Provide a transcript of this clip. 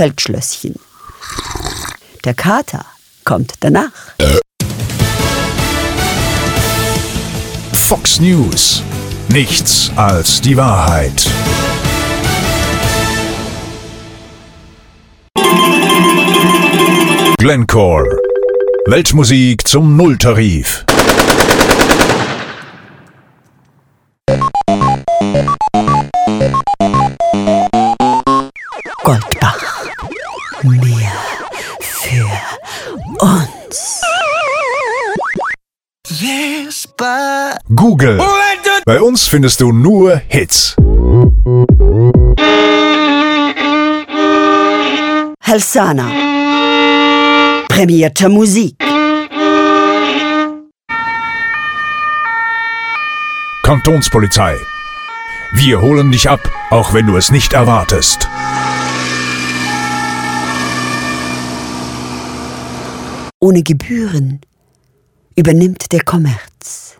Feldschlösschen. Der Kater kommt danach. Fox News. Nichts als die Wahrheit. Glencore. Weltmusik zum Nulltarif. Mehr für uns. Google. Bei uns findest du nur Hits. Helsana. Prämierte Musik. Kantonspolizei. Wir holen dich ab, auch wenn du es nicht erwartest. Ohne Gebühren übernimmt der Kommerz.